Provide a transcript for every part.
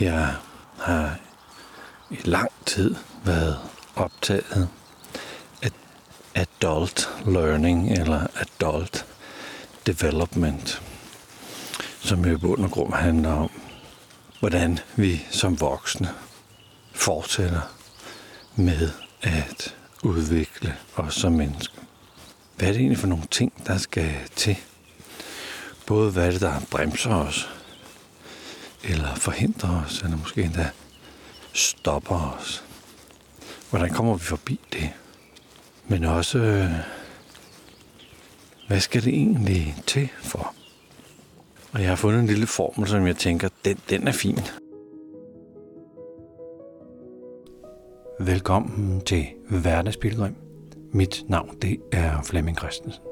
Jeg har i lang tid været optaget af adult learning eller adult development, som jo i bund og grund handler om, hvordan vi som voksne fortsætter med at udvikle os som mennesker. Hvad er det egentlig for nogle ting, der skal til? Både hvad er det, der bremser os, eller forhindrer os, eller måske endda stopper os. Hvordan kommer vi forbi det? Men også, øh, hvad skal det egentlig til for? Og jeg har fundet en lille formel, som jeg tænker, den, den er fin. Velkommen til Hverdagspilgrim. Mit navn det er Flemming Christensen.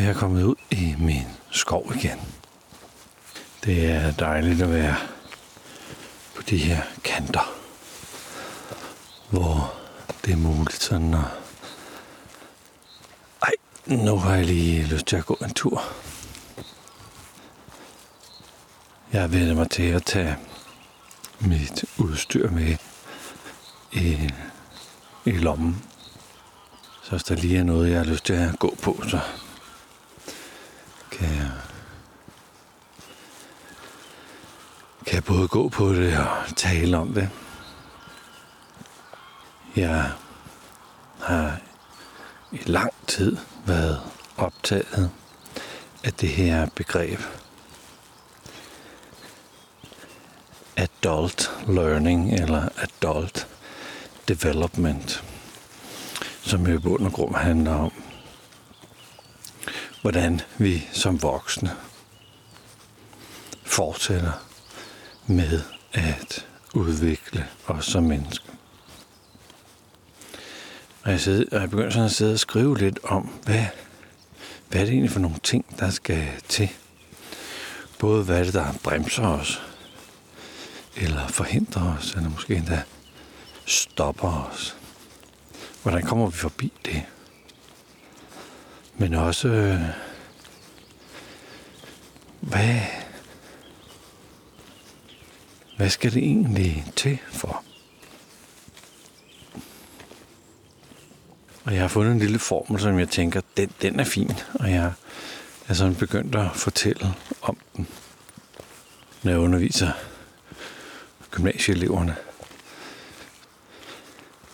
Er jeg kommet ud i min skov igen. Det er dejligt at være på de her kanter, hvor det er muligt sådan at... Ej, nu har jeg lige lyst til at gå en tur. Jeg vender mig til at tage mit udstyr med i, i lommen. Så hvis der lige er noget, jeg har lyst til at gå på, så kan jeg, kan både gå på det og tale om det. Jeg har i lang tid været optaget af det her begreb adult learning eller adult development, som jo i bund og grund handler om, hvordan vi som voksne fortsætter med at udvikle os som mennesker. Og jeg, sidder, og jeg begynder sådan at sidde og skrive lidt om, hvad, hvad er det egentlig for nogle ting, der skal til. Både hvad er det, der bremser os, eller forhindrer os, eller måske endda stopper os. Hvordan kommer vi forbi det? Men også, øh, hvad, hvad skal det egentlig til for? Og jeg har fundet en lille formel, som jeg tænker, den, den er fin, og jeg er sådan begyndt at fortælle om den, når jeg underviser gymnasieeleverne.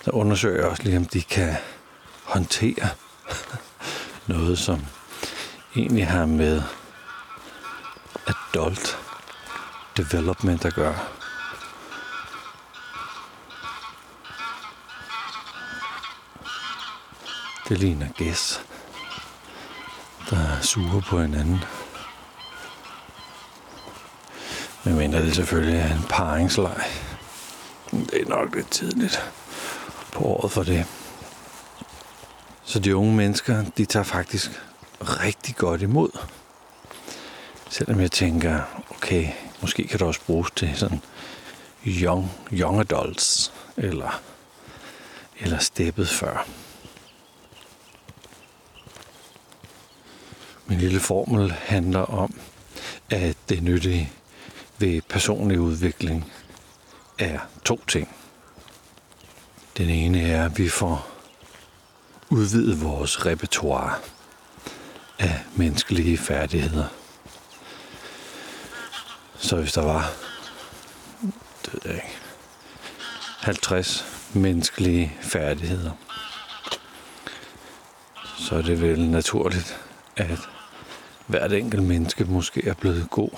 Så undersøger jeg også lige, om de kan håndtere noget, som egentlig har med adult development at gøre. Det ligner gæs, der suger på hinanden. Men mindre det selvfølgelig er en paringsleg. Det er nok lidt tidligt på året for det. Så de unge mennesker, de tager faktisk rigtig godt imod. Selvom jeg tænker, okay, måske kan det også bruges til sådan young, young adults, eller, eller steppet før. Min lille formel handler om, at det nyttige ved personlig udvikling er to ting. Den ene er, at vi får udvidet vores repertoire af menneskelige færdigheder. Så hvis der var det ved jeg ikke, 50 menneskelige færdigheder, så er det vel naturligt, at hvert enkelt menneske måske er blevet god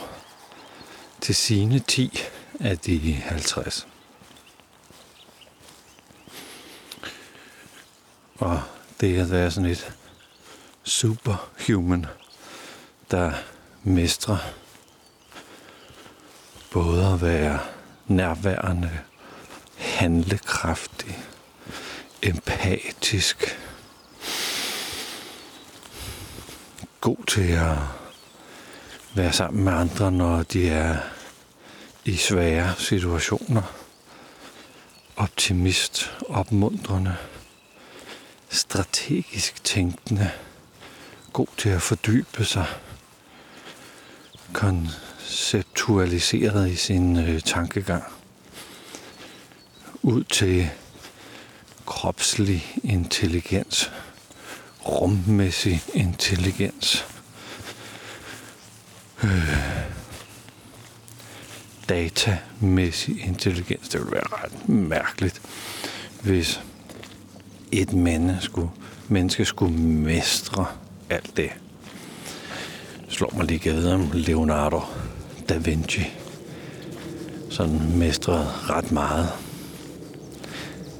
til sine 10 af de 50. Og det at være sådan et superhuman, der mestrer både at være nærværende, handlekraftig, empatisk, god til at være sammen med andre, når de er i svære situationer. Optimist, opmuntrende, strategisk tænkende, god til at fordybe sig, konceptualiseret i sin øh, tankegang, ud til kropslig intelligens, rummæssig intelligens, øh, datamæssig intelligens. Det ville være ret mærkeligt, hvis et menneske skulle, menneske skulle mestre alt det. Slår mig lige gaden om Leonardo da Vinci. Sådan mestrede ret meget.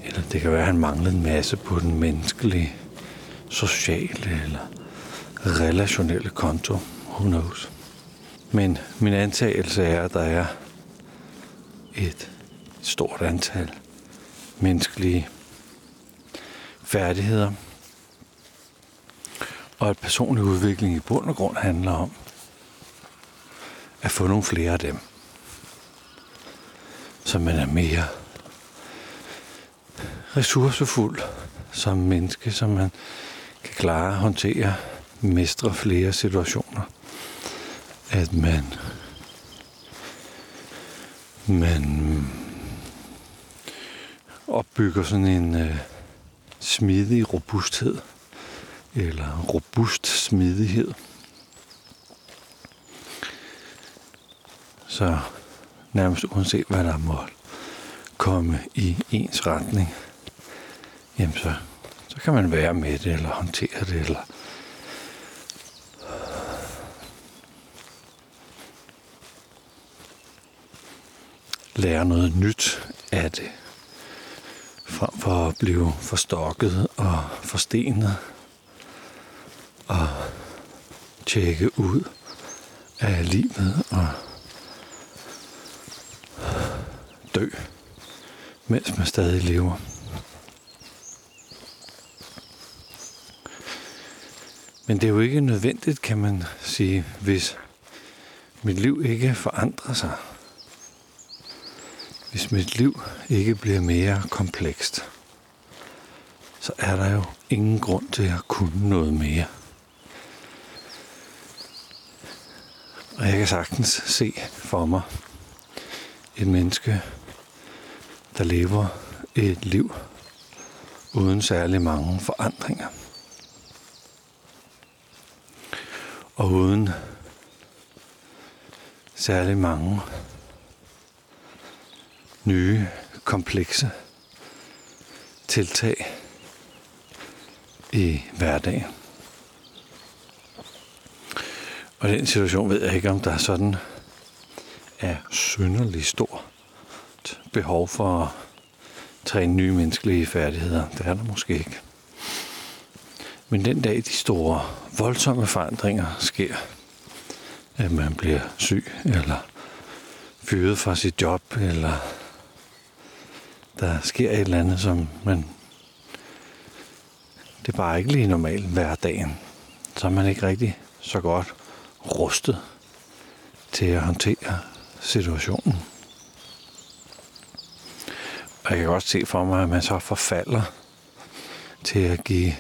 Eller det kan være, at han manglede en masse på den menneskelige, sociale eller relationelle konto. Who knows? Men min antagelse er, at der er et stort antal menneskelige færdigheder, og at personlig udvikling i bund og grund handler om at få nogle flere af dem, så man er mere ressourcefuld som menneske, så man kan klare at håndtere, mestre flere situationer. At man, man opbygger sådan en øh, smidig robusthed, eller robust smidighed. Så nærmest uanset hvad der må komme i ens retning, jamen så, så kan man være med det, eller håndtere det, eller lære noget nyt af det, frem for at blive forstokket og forstenet, og tjekke ud af livet og dø, mens man stadig lever. Men det er jo ikke nødvendigt, kan man sige, hvis mit liv ikke forandrer sig. Hvis mit liv ikke bliver mere komplekst, så er der jo ingen grund til at kunne noget mere. Og jeg kan sagtens se for mig et menneske, der lever et liv uden særlig mange forandringer. Og uden særlig mange nye, komplekse tiltag i hverdagen. Og den situation ved jeg ikke, om der er sådan er synderlig stor behov for at træne nye menneskelige færdigheder. Det er der måske ikke. Men den dag de store, voldsomme forandringer sker, at man bliver syg, eller fyret fra sit job, eller der sker et eller andet, som man... Det er bare ikke lige normalt hverdagen. Så er man ikke rigtig så godt rustet til at håndtere situationen. Og jeg kan også se for mig, at man så forfalder til at give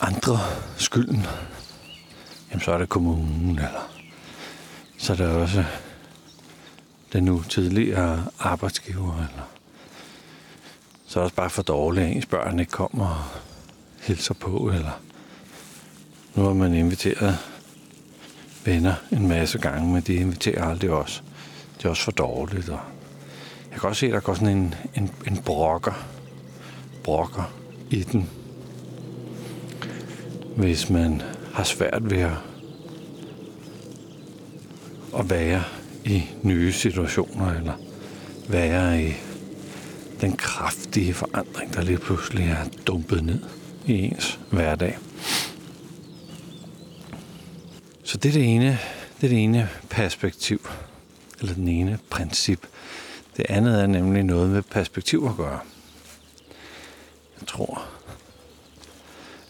andre skylden. Jamen så er det kommunen, eller så er det også den nu tidligere arbejdsgiver, eller så er det også bare for dårligt, at ens børn ikke kommer og hilser på, eller nu har man inviteret venner en masse gange, men de inviterer aldrig os. Det er også for dårligt. Og jeg kan også se, at der går sådan en, en, en brokker, brokker i den. Hvis man har svært ved at, at være i nye situationer, eller være i den kraftige forandring, der lige pludselig er dumpet ned i ens hverdag. Så det er det ene, det er det ene perspektiv, eller den ene princip. Det andet er nemlig noget med perspektiv at gøre. Jeg tror,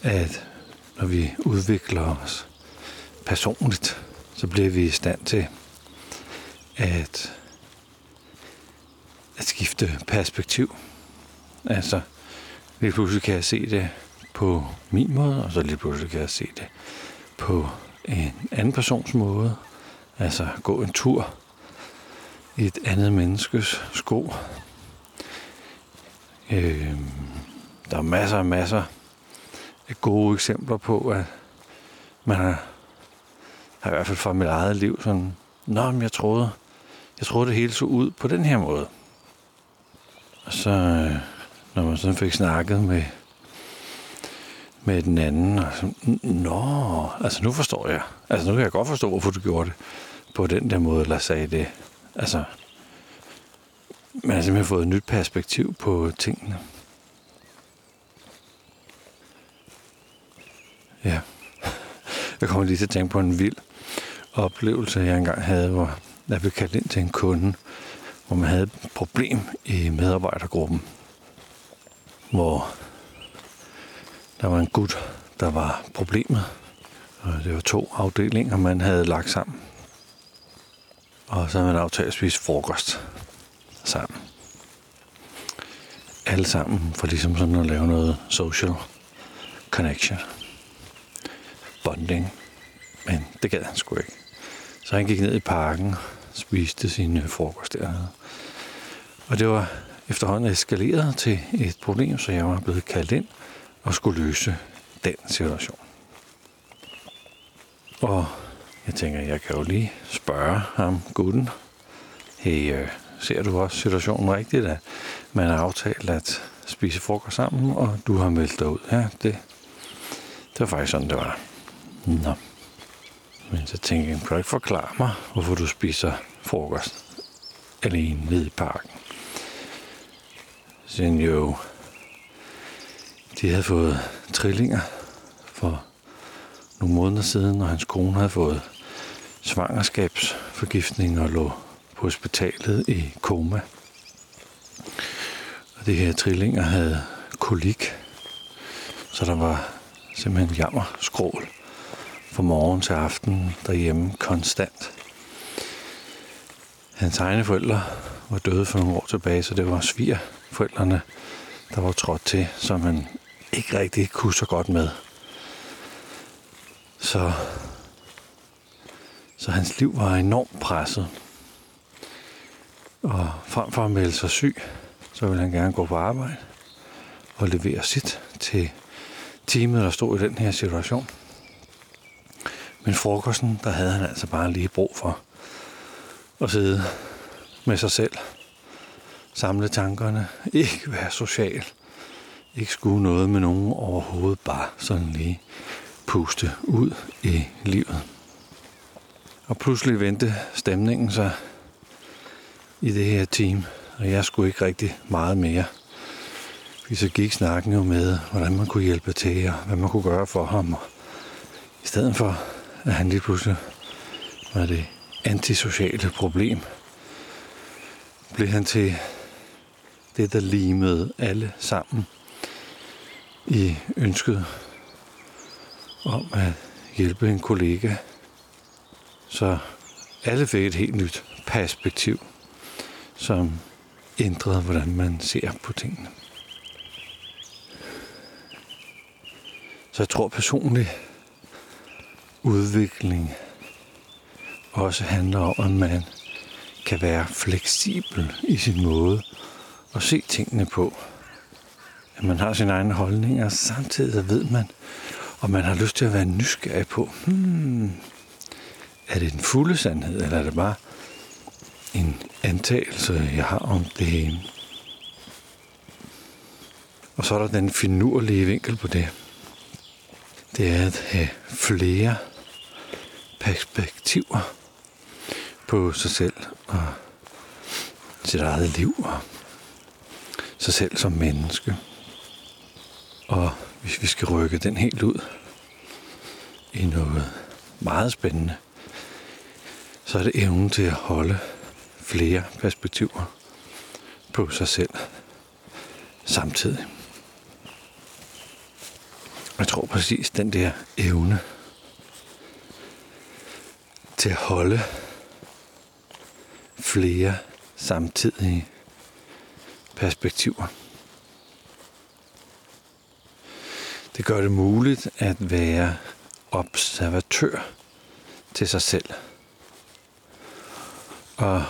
at når vi udvikler os personligt, så bliver vi i stand til at, at skifte perspektiv. Altså, vi pludselig kan jeg se det på min måde, og så lige pludselig kan jeg se det på en anden persons måde. Altså gå en tur et andet menneskes sko. Øh, der er masser og masser af gode eksempler på, at man har, har i hvert fald fra mit eget liv sådan, Nå, men jeg troede, jeg troede det hele så ud på den her måde. Og så, øh, når man sådan fik snakket med, med den anden, og så, Nå, altså nu forstår jeg. Altså nu kan jeg godt forstå, hvorfor du gjorde det på den der måde, eller sagde det. Altså, man har simpelthen fået et nyt perspektiv på tingene. Ja. Jeg kommer lige til at tænke på en vild oplevelse, jeg engang havde, hvor jeg blev kaldt ind til en kunde, hvor man havde et problem i medarbejdergruppen, hvor der var en gut, der var problemet. Og det var to afdelinger, man havde lagt sammen. Og så har man aftalt at spise frokost sammen. Alle sammen for ligesom sådan at lave noget social connection. Bonding. Men det gad han sgu ikke. Så han gik ned i parken, spiste sin øh, frokost dernede. Og det var efterhånden eskaleret til et problem, så jeg var blevet kaldt ind og skulle løse den situation. Og jeg tænker, jeg kan jo lige spørge ham, gutten, hey, øh, ser du også situationen rigtigt, at man har aftalt at spise frokost sammen, og du har meldt dig ud? Ja, det, det var faktisk sådan, det var. Nå. Men så tænkte jeg, kan du ikke forklare mig, hvorfor du spiser frokost alene nede i parken? Sådan jo, de havde fået trillinger for nogle måneder siden, og hans kone havde fået svangerskabsforgiftning og lå på hospitalet i koma. Og det her trillinger havde kolik, så der var simpelthen jammer skrål fra morgen til aften derhjemme konstant. Hans egne forældre var døde for nogle år tilbage, så det var svigerforældrene, der var trådt til, som han ikke rigtig kunne så godt med. Så, så hans liv var enormt presset. Og frem for at melde sig syg, så ville han gerne gå på arbejde og levere sit til teamet, der stod i den her situation. Men frokosten, der havde han altså bare lige brug for at sidde med sig selv, samle tankerne, ikke være social, ikke skue noget med nogen overhovedet, bare sådan lige puste ud i livet. Og pludselig vendte stemningen sig i det her team, og jeg skulle ikke rigtig meget mere. Vi så gik snakken jo med, hvordan man kunne hjælpe til, og hvad man kunne gøre for ham. Og I stedet for, at han lige pludselig var det antisociale problem, blev han til det, der limede alle sammen i ønsket om at hjælpe en kollega, så alle fik et helt nyt perspektiv, som ændrede, hvordan man ser på tingene. Så jeg tror personligt, udvikling også handler om, at man kan være fleksibel i sin måde at se tingene på. At man har sine egne holdninger, samtidig ved man, og man har lyst til at være nysgerrig på, hmm, er det den fulde sandhed, eller er det bare en antagelse, jeg har om det hele? Og så er der den finurlige vinkel på det. Det er at have flere perspektiver på sig selv og sit eget liv og sig selv som menneske. Og hvis vi skal rykke den helt ud i noget meget spændende, så er det evnen til at holde flere perspektiver på sig selv samtidig. Jeg tror præcis den der evne til at holde flere samtidige perspektiver Det gør det muligt at være observatør til sig selv at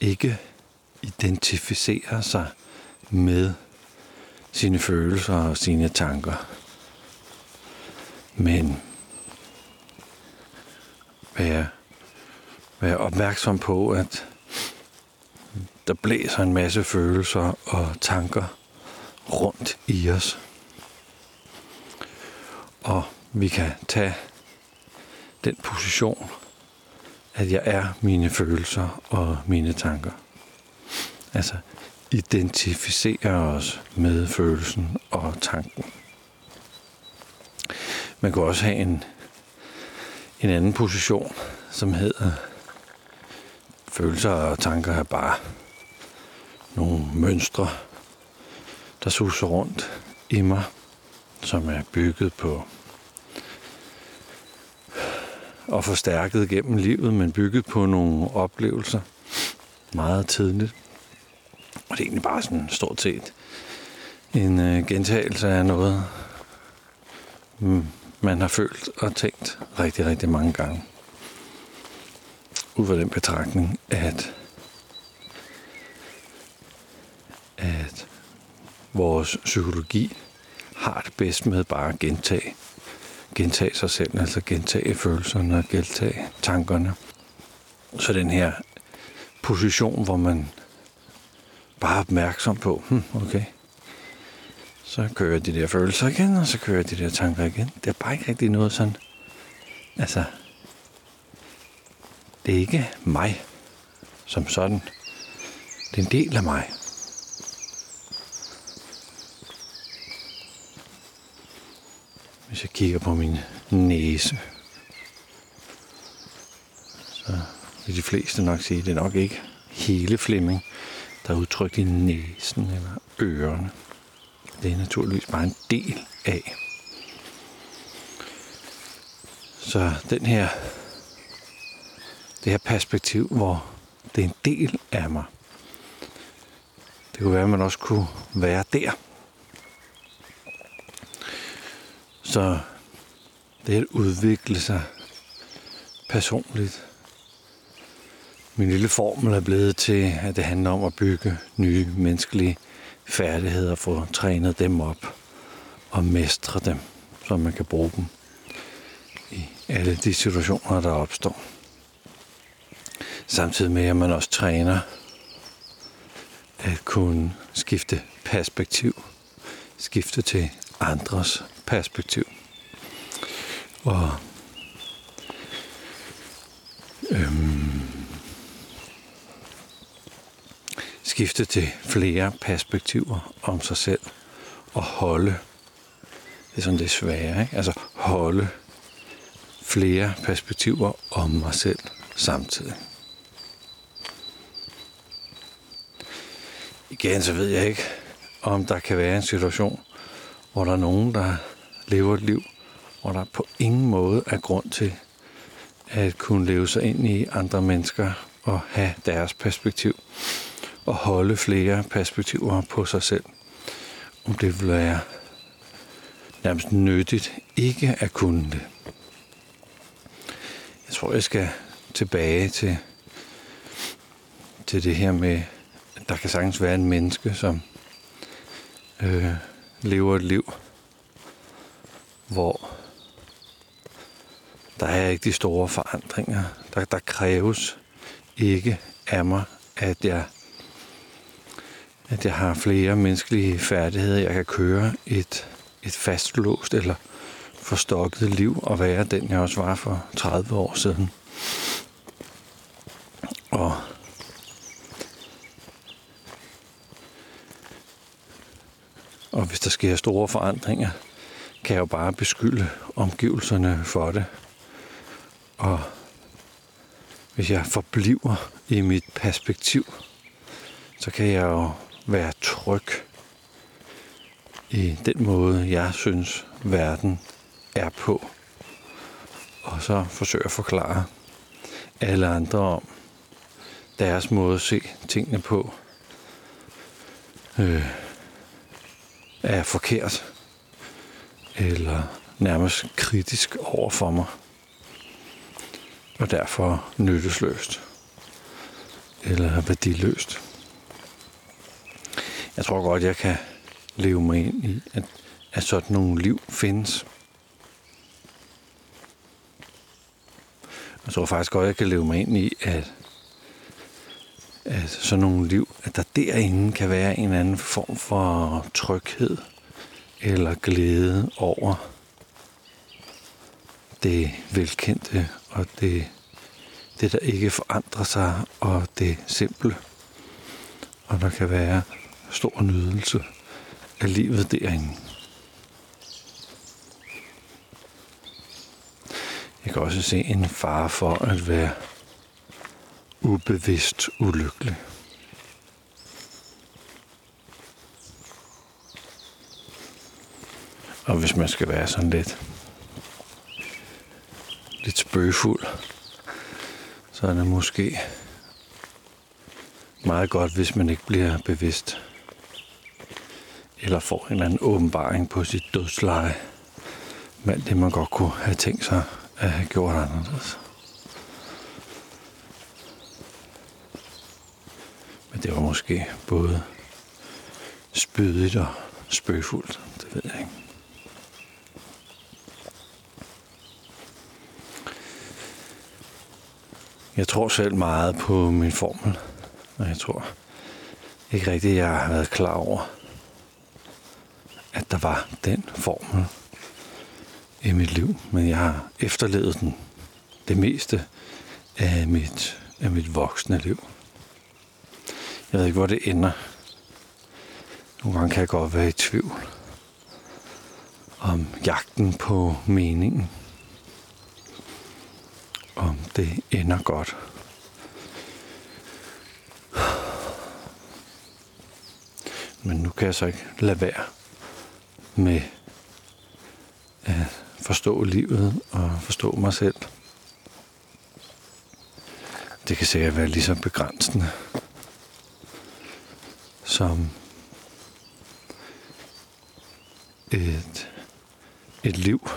ikke identificere sig med sine følelser og sine tanker. Men være, være opmærksom på, at der blæser en masse følelser og tanker rundt i os. Og vi kan tage den position, at jeg er mine følelser og mine tanker. Altså identificere os med følelsen og tanken. Man kan også have en, en anden position, som hedder følelser og tanker er bare nogle mønstre, der suser rundt i mig, som er bygget på og forstærket gennem livet, men bygget på nogle oplevelser meget tidligt. Og det er egentlig bare sådan stort set en øh, gentagelse af noget, mm, man har følt og tænkt rigtig, rigtig mange gange. Ud fra den betragtning, at, at vores psykologi har det bedst med bare at gentage, gentage sig selv, altså gentage følelserne og gentage tankerne. Så den her position, hvor man bare er opmærksom på, hmm, okay, så kører de der følelser igen, og så kører de der tanker igen. Det er bare ikke rigtig noget sådan, altså, det er ikke mig som sådan. Det er en del af mig. Jeg kigger på min næse, så vil de fleste nok sige, at det er nok ikke hele Flemming, der er udtrykt i næsen eller ørerne. Det er naturligvis bare en del af. Så den her, det her perspektiv, hvor det er en del af mig. Det kunne være, at man også kunne være der. Så det at udvikle sig personligt. Min lille formel er blevet til, at det handler om at bygge nye menneskelige færdigheder, få trænet dem op og mestre dem, så man kan bruge dem i alle de situationer, der opstår. Samtidig med, at man også træner at kunne skifte perspektiv, skifte til andres perspektiv. Og øhm, skifte til flere perspektiver om sig selv og holde, det er sådan det svære, ikke? altså holde flere perspektiver om mig selv samtidig. Igen, så ved jeg ikke, om der kan være en situation, hvor der er nogen, der lever et liv, hvor der på ingen måde er grund til at kunne leve sig ind i andre mennesker og have deres perspektiv og holde flere perspektiver på sig selv. Om det vil være nærmest nyttigt ikke at kunne det. Jeg tror, jeg skal tilbage til, til det her med, at der kan sagtens være en menneske, som øh, lever et liv, hvor der er ikke de store forandringer. Der, der kræves ikke af mig, at jeg at jeg har flere menneskelige færdigheder. Jeg kan køre et, et fastlåst eller forstokket liv og være den, jeg også var for 30 år siden. Og Og hvis der sker store forandringer, kan jeg jo bare beskylde omgivelserne for det. Og hvis jeg forbliver i mit perspektiv, så kan jeg jo være tryg i den måde, jeg synes, verden er på. Og så forsøge at forklare alle andre om deres måde at se tingene på øh, er forkert eller nærmest kritisk over for mig, og derfor nyttesløst eller værdiløst. Jeg tror godt, jeg kan leve mig ind i, at, at sådan nogle liv findes. Jeg tror faktisk godt, jeg kan leve mig ind i, at, at sådan nogle liv, at der derinde kan være en anden form for tryghed eller glæde over det velkendte og det, det der ikke forandrer sig og det simple. Og der kan være stor nydelse af livet derinde. Jeg kan også se en fare for at være ubevidst ulykkelig. Og hvis man skal være sådan lidt, lidt spøgefuld, så er det måske meget godt, hvis man ikke bliver bevidst. Eller får en eller anden åbenbaring på sit dødsleje. Men det man godt kunne have tænkt sig at have gjort anderledes. Men det var måske både spydigt og spøgefuldt. Det ved jeg ikke. Jeg tror selv meget på min formel, og jeg tror ikke rigtigt, jeg har været klar over, at der var den formel i mit liv, men jeg har efterlevet den det meste af mit, af mit voksne liv. Jeg ved ikke, hvor det ender. Nogle gange kan jeg godt være i tvivl om jagten på meningen. Om det ender godt. Men nu kan jeg så ikke lade være med at forstå livet og forstå mig selv. Det kan sikkert være lige så begrænsende som et, et liv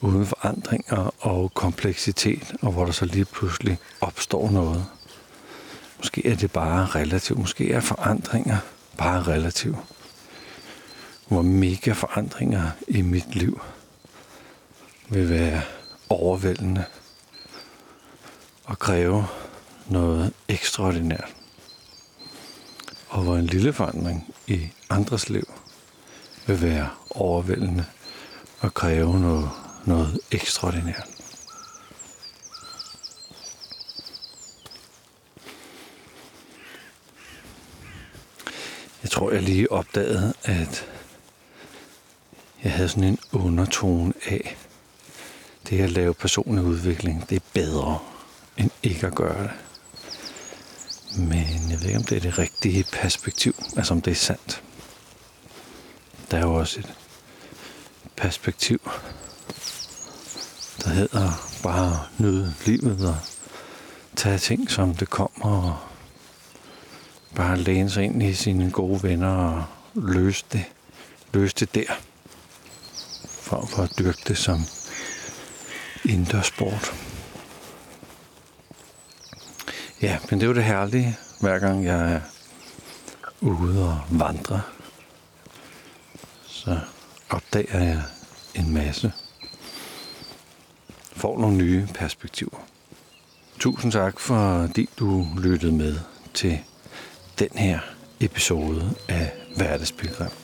uden forandringer og kompleksitet, og hvor der så lige pludselig opstår noget. Måske er det bare relativt. Måske er forandringer bare relativt. Hvor mega forandringer i mit liv vil være overvældende og kræve noget ekstraordinært og hvor en lille forandring i andres liv vil være overvældende og kræve noget, noget ekstraordinært. Jeg tror, jeg lige opdagede, at jeg havde sådan en undertone af, det at lave personlig udvikling, det er bedre end ikke at gøre det. Men jeg ved ikke, om det er det rigtige perspektiv. Altså om det er sandt. Der er jo også et perspektiv, der hedder bare nyde livet og tage ting, som det kommer, og bare læne sig ind i sine gode venner og løse det, løse det der, for, for at dyrke det som indendørsport. Ja, men det er jo det herlige, hver gang jeg er ude og vandre. Så opdager jeg en masse. Får nogle nye perspektiver. Tusind tak, fordi du lyttede med til den her episode af Hverdagspilgrim.